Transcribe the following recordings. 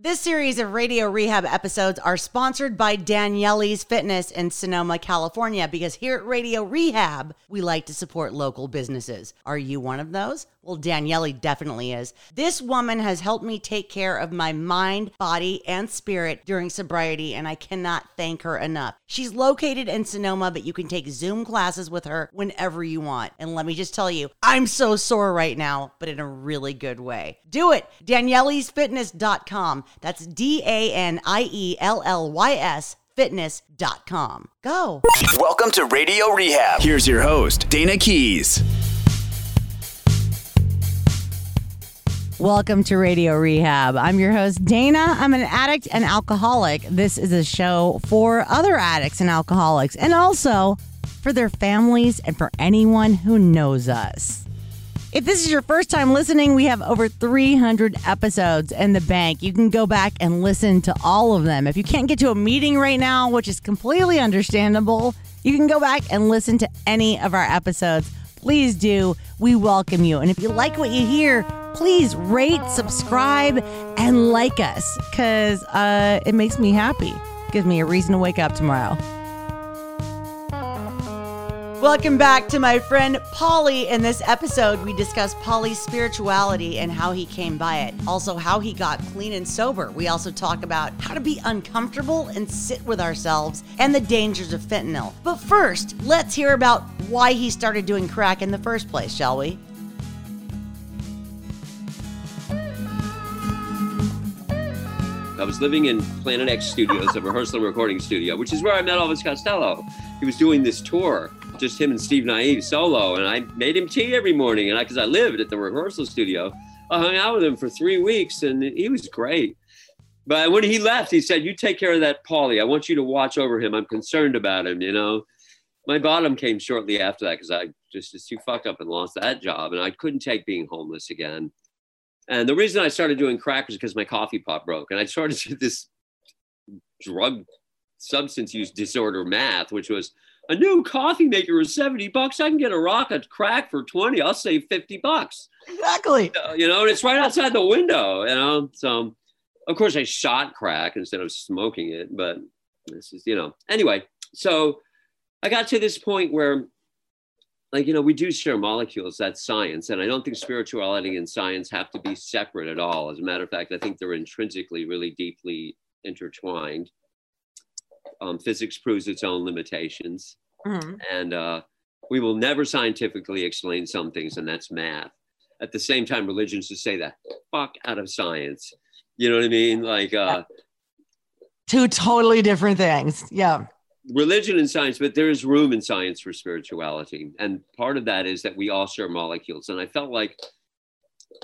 This series of radio rehab episodes are sponsored by Daniele's Fitness in Sonoma, California, because here at Radio Rehab, we like to support local businesses. Are you one of those? Well, Daniele definitely is. This woman has helped me take care of my mind, body, and spirit during sobriety, and I cannot thank her enough. She's located in Sonoma, but you can take Zoom classes with her whenever you want. And let me just tell you, I'm so sore right now, but in a really good way. Do it. Danielle'sFitness.com. That's D A N I E L L Y S fitness.com. Go. Welcome to Radio Rehab. Here's your host, Dayna Keys. Welcome to Radio Rehab. I'm your host, Dayna. I'm an addict and alcoholic. This is a show for other addicts and alcoholics, and also for their families and for anyone who knows us. If this is your first time listening, we have over 300 episodes in the bank. You can go back and listen to all of them. If you can't get to a meeting right now, which is completely understandable, you can go back and listen to any of our episodes. Please do. We welcome you. And if you like what you hear, please rate, subscribe, and like us because uh, it makes me happy. Gives me a reason to wake up tomorrow. Welcome back to my friend Paulie. In this episode, we discuss Paulie's spirituality and how he came by it. Also, how he got clean and sober. We also talk about how to be uncomfortable and sit with ourselves and the dangers of fentanyl. But first, let's hear about why he started doing crack in the first place, shall we? I was living in Planet X Studios, a rehearsal and recording studio, which is where I met Elvis Costello. He was doing this tour, just him and Steve Nieve solo, and I made him tea every morning. And I because I, lived at the rehearsal studio, I hung out with him for three weeks, and he was great. But when he left, he said, "You take care of that Paulie. I want you to watch over him. I'm concerned about him." You know, my bottom came shortly after that because I just was too fucked up and lost that job, and I couldn't take being homeless again. And the reason I started doing crack was because my coffee pot broke. And I started this drug substance use disorder math, which was a new coffee maker is 70 bucks. I can get a rock of crack for 20. I'll save 50 bucks. Exactly. You know, and it's right outside the window, you know. So of course I shot crack instead of smoking it, but this is, you know. Anyway, so I got to this point where like you know we do share molecules that's science and i don't think spirituality and science have to be separate at all as a matter of fact i think they're intrinsically really deeply intertwined um, physics proves its own limitations mm-hmm. and uh, we will never scientifically explain some things and that's math at the same time religions just say that fuck out of science you know what i mean like uh, two totally different things yeah religion and science, but there is room in science for spirituality. And part of that is that we all share molecules. And I felt like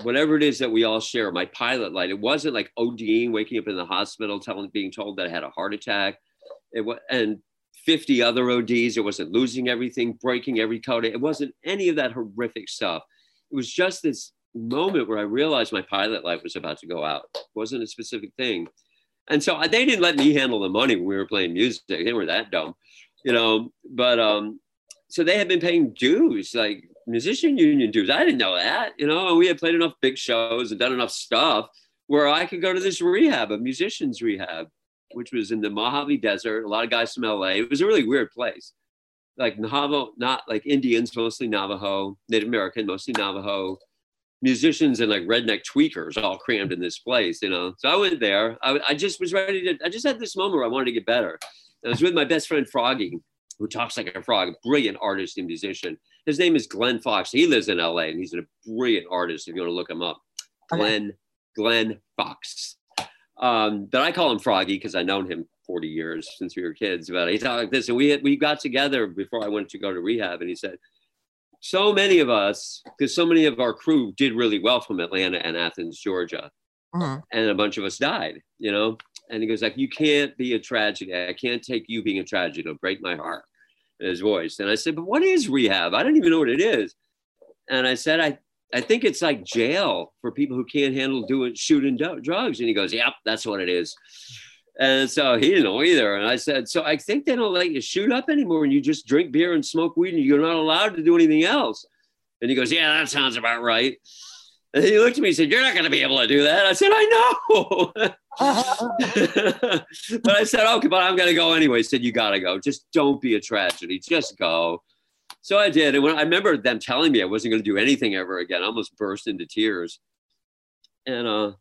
whatever it is that we all share, my pilot light, it wasn't like ODing, waking up in the hospital, telling, being told that I had a heart attack. It was, and 50 other ODs. It wasn't losing everything, breaking every code. It wasn't any of that horrific stuff. It was just this moment where I realized my pilot light was about to go out. It wasn't a specific thing. And so they didn't let me handle the money when we were playing music. They were that dumb, you know. But um, so they had been paying dues, like musician union dues. I didn't know that, you know. And we had played enough big shows and done enough stuff where I could go to this rehab, a musicians rehab, which was in the Mojave Desert. A lot of guys from LA. It was a really weird place, like Navajo, not like Indians, mostly Navajo, Native American, mostly Navajo musicians and like redneck tweakers all crammed in this place, you know. So I went there. I, I just was ready to, I just had this moment where I wanted to get better. I was with my best friend Froggy, who talks like a frog, a brilliant artist and musician. His name is Glenn Fox. He lives in LA and he's a brilliant artist if you want to look him up. Glenn, Glenn Fox. Um, but I call him Froggy because I've known him 40 years since we were kids. But he talked like this, and we had, we got together before I went to go to rehab, and he said, so many of us, because so many of our crew did really well from Atlanta and Athens, Georgia, uh-huh. and a bunch of us died, you know. And he goes like, "You can't be a tragedy. I can't take you being a tragedy. It'll break my heart." In his voice, and I said, "But what is rehab? I don't even know what it is." And I said, "I." I think it's like jail for people who can't handle doing shooting do- drugs. And he goes, "Yep, that's what it is." And so he didn't know either. And I said, So I think they don't let you shoot up anymore and you just drink beer and smoke weed and you're not allowed to do anything else. And he goes, Yeah, that sounds about right. And he looked at me and said, You're not going to be able to do that. I said, I know. but I said, Okay, but I'm going to go anyway. He said, You got to go. Just don't be a tragedy. Just go. So I did. And when I remember them telling me I wasn't going to do anything ever again, I almost burst into tears. And uh,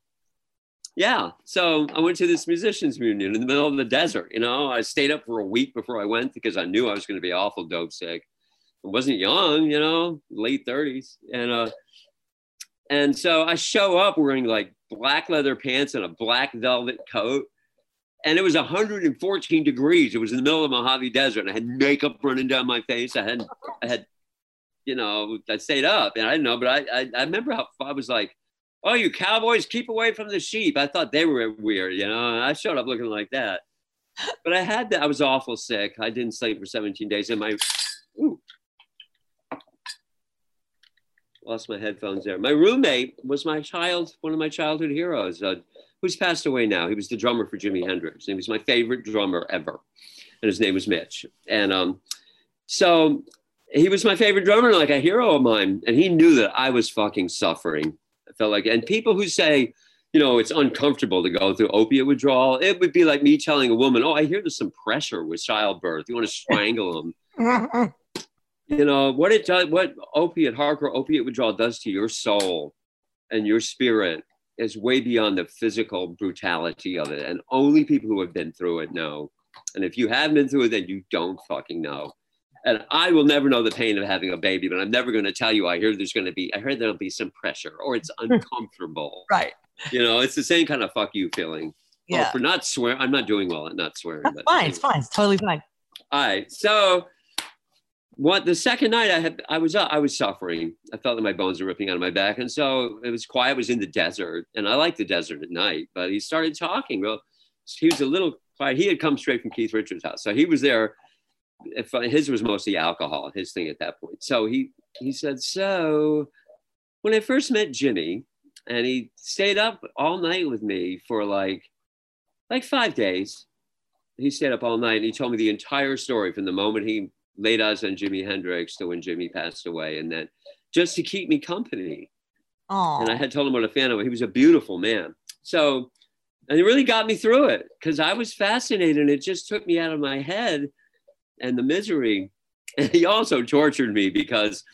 yeah, so I went to this musicians reunion in the middle of the desert. You know, I stayed up for a week before I went because I knew I was going to be awful dope sick. I wasn't young, you know, late 30s. And uh, and so I show up wearing like black leather pants and a black velvet coat. And it was 114 degrees. It was in the middle of the Mojave Desert. I had makeup running down my face. I had, I had, you know, I stayed up and I didn't know, but I, I, I remember how I was like, oh, you cowboys, keep away from the sheep. I thought they were weird, you know. I showed up looking like that. But I had that. I was awful sick. I didn't sleep for 17 days. And my, ooh, lost my headphones there. My roommate was my child, one of my childhood heroes, uh, who's passed away now. He was the drummer for Jimi Hendrix. He was my favorite drummer ever, and his name was Mitch. And um, so he was my favorite drummer, like a hero of mine. And he knew that I was fucking suffering. I felt like, and people who say, you know, it's uncomfortable to go through opiate withdrawal. It would be like me telling a woman, "Oh, I hear there's some pressure with childbirth. You want to strangle them." you know what it does what opiate hardcore opiate withdrawal does to your soul and your spirit is way beyond the physical brutality of it. And only people who have been through it know. And if you haven't been through it then you don't fucking know. And i will never know the pain of having a baby but i'm never going to tell you i hear there's going to be i heard there'll be some pressure or it's hmm. uncomfortable. Right. You know it's the same kind of fuck you feeling. Oh, yeah. oh, for not swearing i'm not doing well at not swearing That's but fine anyway. it's fine it's totally fine. All right so what the second night I had I was uh, I was suffering. I felt that my bones were ripping out of my back, and so it was quiet. I was in the desert, and I like the desert at night. But he started talking. Well, he was a little quiet. He had come straight from Keith Richards' house, so he was there. If his was mostly alcohol, his thing at that point. So he he said, so when I first met Jimi, and he stayed up all night with me for like like five days. He stayed up all night, and he told me the entire story from the moment he laid eyes on Jimi Hendrix to when Jimi passed away, and then just to keep me company. Oh, And I had told him what a fan of. It. He was a beautiful man. So, and it really got me through it because I was fascinated, and it just took me out of my head and the misery. And he also tortured me because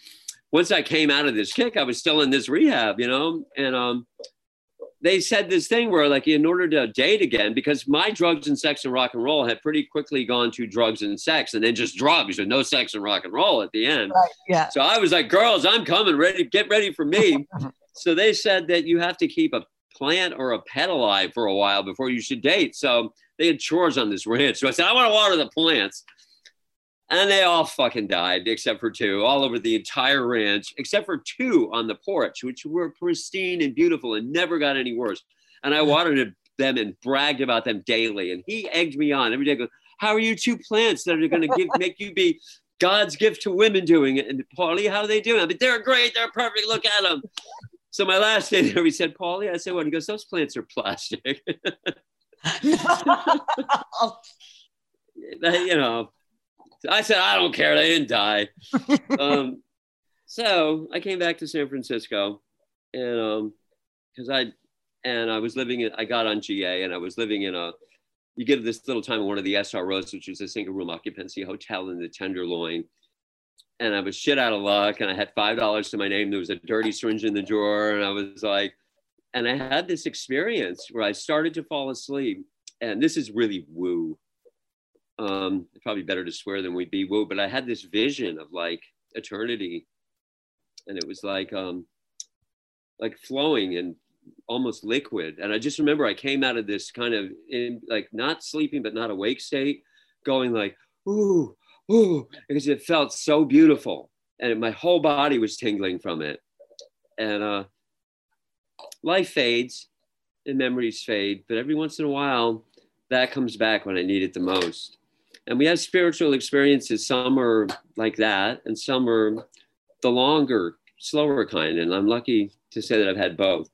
once I came out of this kick, I was still in this rehab, you know, and um, they said this thing where like in order to date again because my drugs and sex and rock and roll had pretty quickly gone to drugs and sex and then just drugs and no sex and rock and roll at the end. Right yeah. So i was like girls i'm coming ready get ready for me. So they said that you have to keep a plant or a pet alive for a while before you should date. So they had chores on this ranch. So i said i want to water the plants and they all fucking died except for two all over the entire ranch except for two on the porch which were pristine and beautiful and never got any worse. And i watered them and bragged about them daily. And he egged me on every day goes how are you two plants that are going to give make you be god's gift to women doing it? And paulie how are they doing i mean they're great they're perfect look at them so my last day there he said paulie i said what? He goes those plants are plastic. You know I said, I don't care. They didn't die. um, so I came back to San Francisco and um, because I and I was living in I got on GA and I was living in a you get this little time in one of the SROs, which was a single room occupancy hotel in the Tenderloin. And I was shit out of luck and I had five dollars to my name. There was a dirty syringe in the drawer, and I was like, and I had this experience where I started to fall asleep. And this is really woo um, probably better to swear than we'd be. Woo, but I had this vision of like eternity, and it was like um, like flowing and almost liquid. And I just remember I came out of this kind of in like not sleeping but not awake state, going like ooh ooh because it felt so beautiful, and my whole body was tingling from it. And uh, life fades, and memories fade, but every once in a while that comes back when I need it the most and we have spiritual experiences. Some are like that and some are the longer slower kind. And i'm lucky to say that i've had both.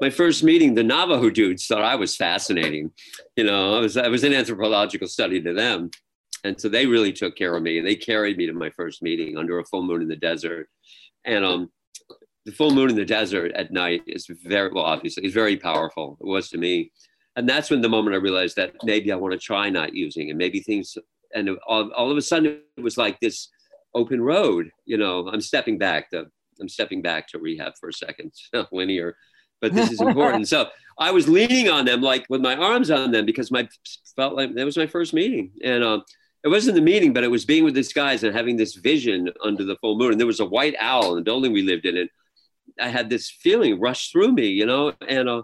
My first meeting the navajo dudes thought i was fascinating. You know i was i was an anthropological study to them. And so they really took care of me. And they carried me to my first meeting under a full moon in the desert. And um the full moon in the desert at night is very well, obviously, it's very powerful. It was to me, and that's when the moment I realized that maybe I want to try not using, and maybe things, and all, all of a sudden it was like this open road. You know, I'm stepping back. The I'm stepping back to rehab for a second, linear, but this is important. so I was leaning on them, like with my arms on them, because my felt like that was my first meeting, and um, it wasn't the meeting, but it was being with these guys and having this vision under the full moon. And there was a white owl in the building we lived in, and I had this feeling rush through me, you know, and uh,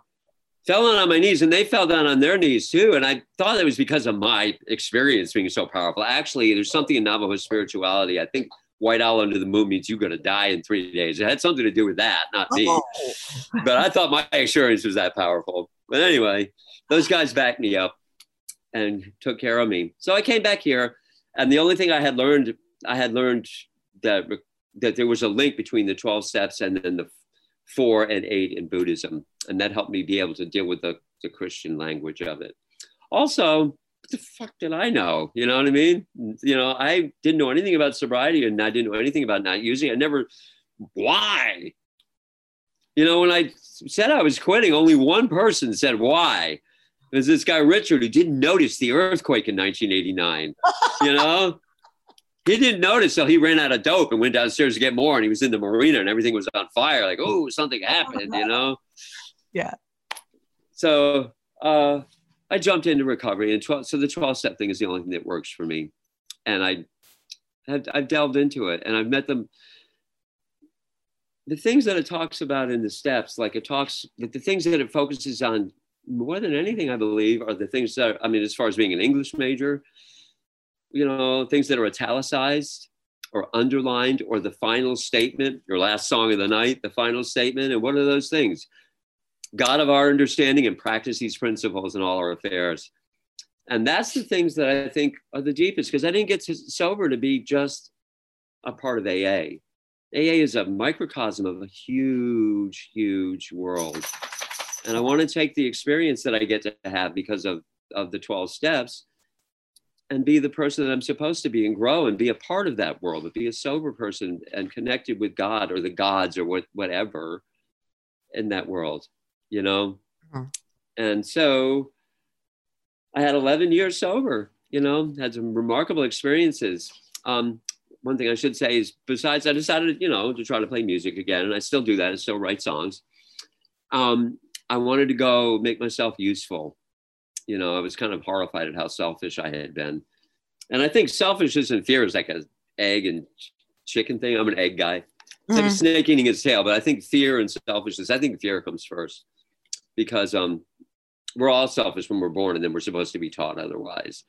fell down on my knees, and they fell down on their knees too. And I thought it was because of my experience being so powerful. Actually, there's something in Navajo spirituality. I think white owl under the moon means you're going to die in three days. It had something to do with that, not me. Oh. but I thought my experience was that powerful. But anyway, those guys backed me up and took care of me. So I came back here, and the only thing I had learned, I had learned that that there was a link between the 12 steps and then the four and eight in Buddhism. And that helped me be able to deal with the, the Christian language of it. Also, what the fuck did I know? You know what I mean? You know, I didn't know anything about sobriety and I didn't know anything about not using. I never, why? You know, when I said I was quitting, only one person said why. It was this guy, Richard, who didn't notice the earthquake in 1989. you know, he didn't notice till he ran out of dope and went downstairs to get more. And he was in the marina and everything was on fire. Like, oh, something happened, you know? Yeah. So uh, I jumped into recovery. And 12, so the 12 step thing is the only thing that works for me. And I have, I've delved into it and I've met them. The things that it talks about in the steps, like it talks, the things that it focuses on more than anything, I believe, are the things that, I mean, as far as being an English major, you know, things that are italicized or underlined or the final statement, your last song of the night, the final statement. And what are those things? God of our understanding and practice these principles in all our affairs. And that's the things that I think are the deepest because I didn't get to sober to be just a part of AA. AA is a microcosm of a huge, huge world. And I want to take the experience that I get to have because of, of the 12 steps and be the person that I'm supposed to be and grow and be a part of that world, but be a sober person and connected with God or the gods or what, whatever in that world, you know? Mm-hmm. And so I had 11 years sober, you know, had some remarkable experiences. Um, one thing I should say is besides I decided, you know, to try to play music again, and I still do that, I still write songs. Um, I wanted to go make myself useful you know, I was kind of horrified at how selfish I had been. And I think selfishness and fear is like a egg and chicken thing. I'm an egg guy. It's like a mm-hmm. snake eating its tail, but I think fear and selfishness, I think fear comes first because um, we're all selfish when we're born and then we're supposed to be taught otherwise.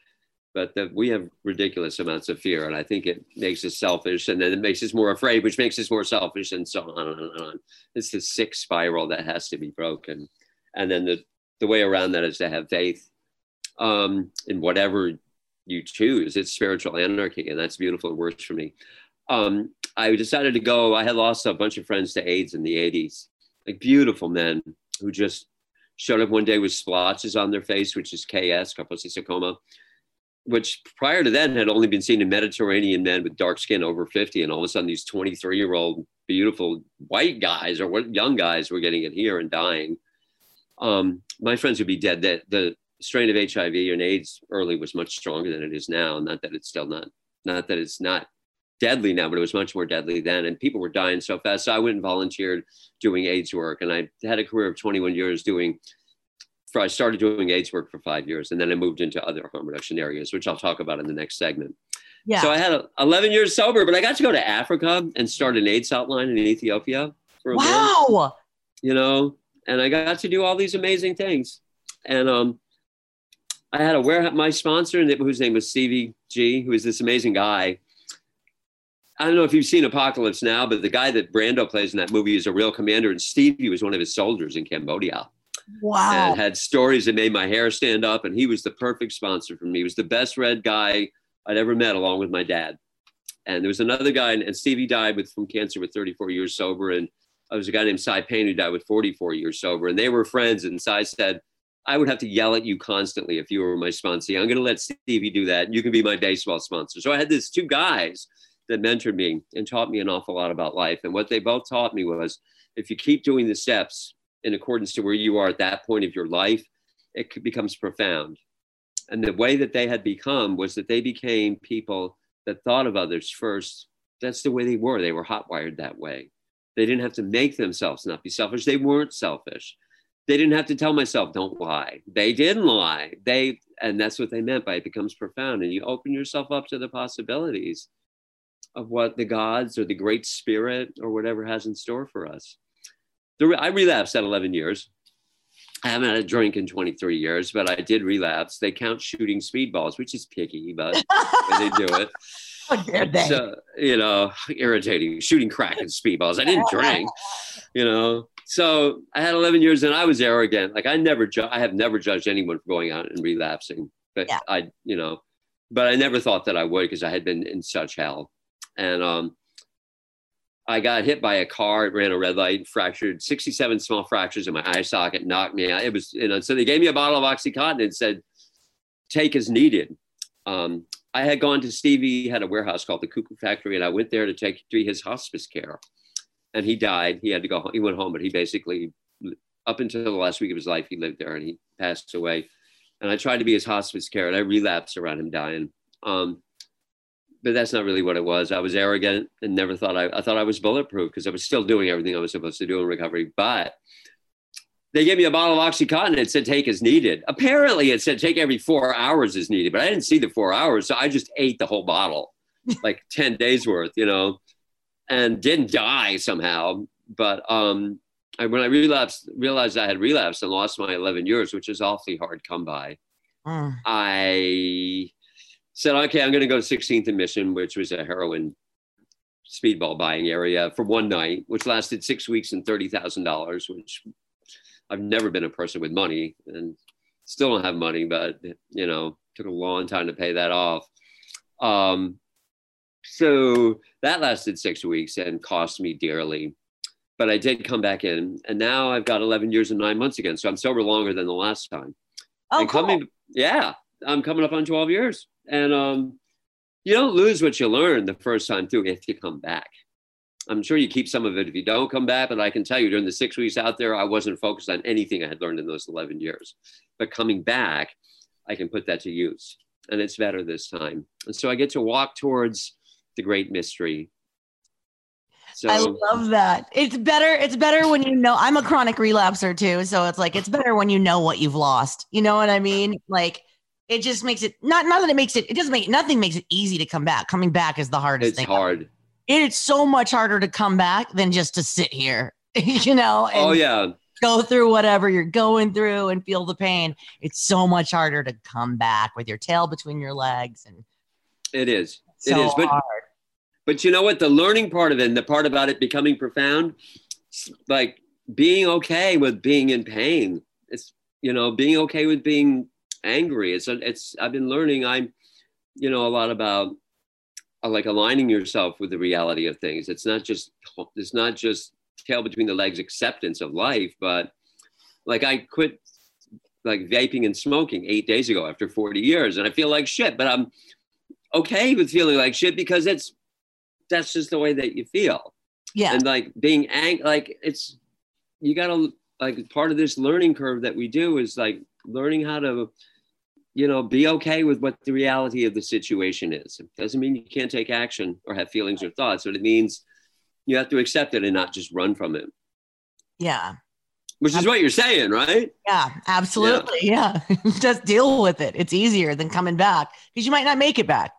But the, we have ridiculous amounts of fear, and I think it makes us selfish, and then it makes us more afraid, which makes us more selfish, and so on and on. It's this sick spiral that has to be broken. And then the the way around that is to have faith um, in whatever you choose. It's spiritual anarchy, and that's beautiful. It works for me. Um, I decided to go. I had lost a bunch of friends to AIDS in the 80s, like beautiful men who just showed up one day with splotches on their face, which is KS, Kaposi which prior to then had only been seen in Mediterranean men with dark skin over 50. And all of a sudden, these 23 year old beautiful white guys or young guys were getting it here and dying um, my friends would be dead. That the strain of HIV and AIDS early was much stronger than it is now. Not that it's still not, not that it's not deadly now, but it was much more deadly then. And people were dying so fast. So I went and volunteered doing AIDS work. And I had a career of 21 years doing, for, I started doing AIDS work for five years. And then I moved into other harm reduction areas, which I'll talk about in the next segment. Yeah. So I had a, 11 years sober, but I got to go to Africa and start an AIDS hotline in Ethiopia. For a wow. Month, you know, and I got to do all these amazing things. And um, I had a warehouse, my sponsor, whose name was Stevie G, who is this amazing guy. I don't know if you've seen Apocalypse Now, but the guy that Brando plays in that movie is a real commander, and Stevie was one of his soldiers in Cambodia. Wow. And had stories that made my hair stand up, and he was the perfect sponsor for me. He was the best read guy I'd ever met, along with my dad. And there was another guy, and, and Stevie died with from cancer with 34 years sober, and I was a guy named Cy Payne who died with 44 years sober, and they were friends. And Cy said, I would have to yell at you constantly if you were my sponsor. I'm going to let Stevie do that. And you can be my baseball sponsor. So I had these two guys that mentored me and taught me an awful lot about life. And what they both taught me was if you keep doing the steps in accordance to where you are at that point of your life, it becomes profound. And the way that they had become was that they became people that thought of others first. That's the way they were. They were hotwired that way. They didn't have to make themselves not be selfish. They weren't selfish. They didn't have to tell myself, don't lie. They didn't lie. They, and that's what they meant by it becomes profound. And you open yourself up to the possibilities of what the gods or the great spirit or whatever has in store for us. I relapsed at 11 years. I haven't had a drink in 23 years, but I did relapse. They count shooting speedballs, which is picky, but they do it. How dare they? So, you know, irritating, shooting crack and speedballs. I didn't drink, you know. So I had 11 years and I was arrogant. Like I never, ju- I have never judged anyone for going out and relapsing, but Yeah. I, you know, but I never thought that I would because I had been in such hell. And um, I got hit by a car. It ran a red light, fractured 67 small fractures in my eye socket, knocked me out. It was, you know, so they gave me a bottle of Oxycontin and said, take as needed. Um, I had gone to Stevie, had a warehouse called the Cuckoo Factory, and I went there to take to his hospice care. And he died. He had to go home. He went home, but he basically, up until the last week of his life, he lived there and he passed away. And I tried to be his hospice care and I relapsed around him dying. Um, but that's not really what it was. I was arrogant and never thought I, I thought I was bulletproof because I was still doing everything I was supposed to do in recovery. But they gave me a bottle of Oxycontin. It said take as needed. Apparently, it said take every four hours as needed, but I didn't see the four hours. So I just ate the whole bottle, like 10 days worth, you know, and didn't die somehow. But um, I, when I relapsed, realized I had relapsed and lost my 11 years, which is awfully hard come by. Mm. I said, okay, I'm going to go to 16th and Mission, which was a heroin speedball buying area for one night, which lasted six weeks and $30,000, which I've never been a person with money and still don't have money, but, you know, took a long time to pay that off. Um, so that lasted six weeks and cost me dearly. But I did come back in, and now I've got 11 years and nine months again. So I'm sober longer than the last time Oh, and cool. coming yeah i'm coming up on 12 years and um you don't lose what you learned the first time through if you come back i'm sure you keep some of it if you don't come back but i can tell you during the six weeks out there i wasn't focused on anything i had learned in those 11 years but coming back i can put that to use and it's better this time and so i get to walk towards the great mystery so I love that. It's better. It's better when you know. I'm a chronic relapser too, so it's like it's better when you know what you've lost. You know what I mean? Like it just makes it not not that it makes it. It doesn't make nothing makes it easy to come back. Coming back is the hardest it's thing. hard It's so much harder to come back than just to sit here. you know, oh, and oh yeah go through whatever you're going through and feel the pain. It's so much harder to come back with your tail between your legs and it is so it is but hard. But you know what? The learning part of it and the part about it becoming profound, like being okay with being in pain. It's, you know, being okay with being angry. It's, it's, I've been learning, I'm, you know, a lot about Uh, like aligning yourself with the reality of things. It's not just, it's not just tail between the legs acceptance of life, but like I quit like vaping and smoking eight days ago after 40 years and I feel like shit, but I'm okay with feeling like shit because it's, that's just the way that you feel Yeah. and like being ang- like it's you gotta like part of this learning curve that we do is like learning how to you know be okay with what the reality of the situation is it doesn't mean you can't take action or have feelings or thoughts but it means you have to accept it and not just run from it yeah. which is what you're saying right Yeah, absolutely. Yeah. Just deal with it. It's easier than coming back because you might not make it back.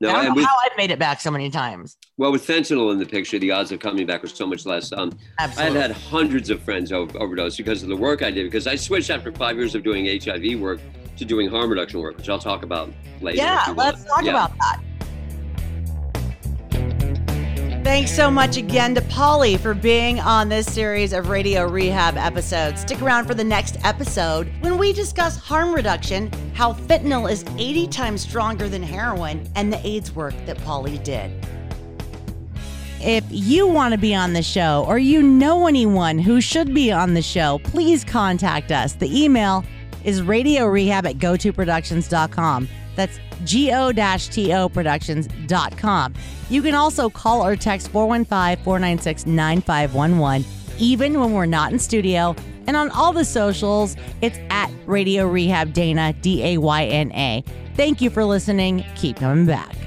no I don't know with how I've made it back so many times. well with fentanyl in the picture the odds of coming back are so much less um I've had hundreds of friends ov- overdose because of the work I did. Because I switched after five years of doing HIV work to doing harm reduction work, which I'll talk about later. yeah, let's talk Yeah. about that. Thanks so much again to Paulie for being on this series of Radio Rehab episodes. Stick around for the next episode when we discuss harm reduction, how fentanyl is 80 times stronger than heroin, and the AIDS work that Paulie did. If you want to be on the show or you know anyone who should be on the show, please contact us. The email is radio rehab at go2productions.com. That's go-to productions.com. You can also call or text 415-496-9511 even when we're not in studio. And on all the socials, it's at Radio Rehab Dayna, D A Y N A. Thank you for listening. Keep coming back.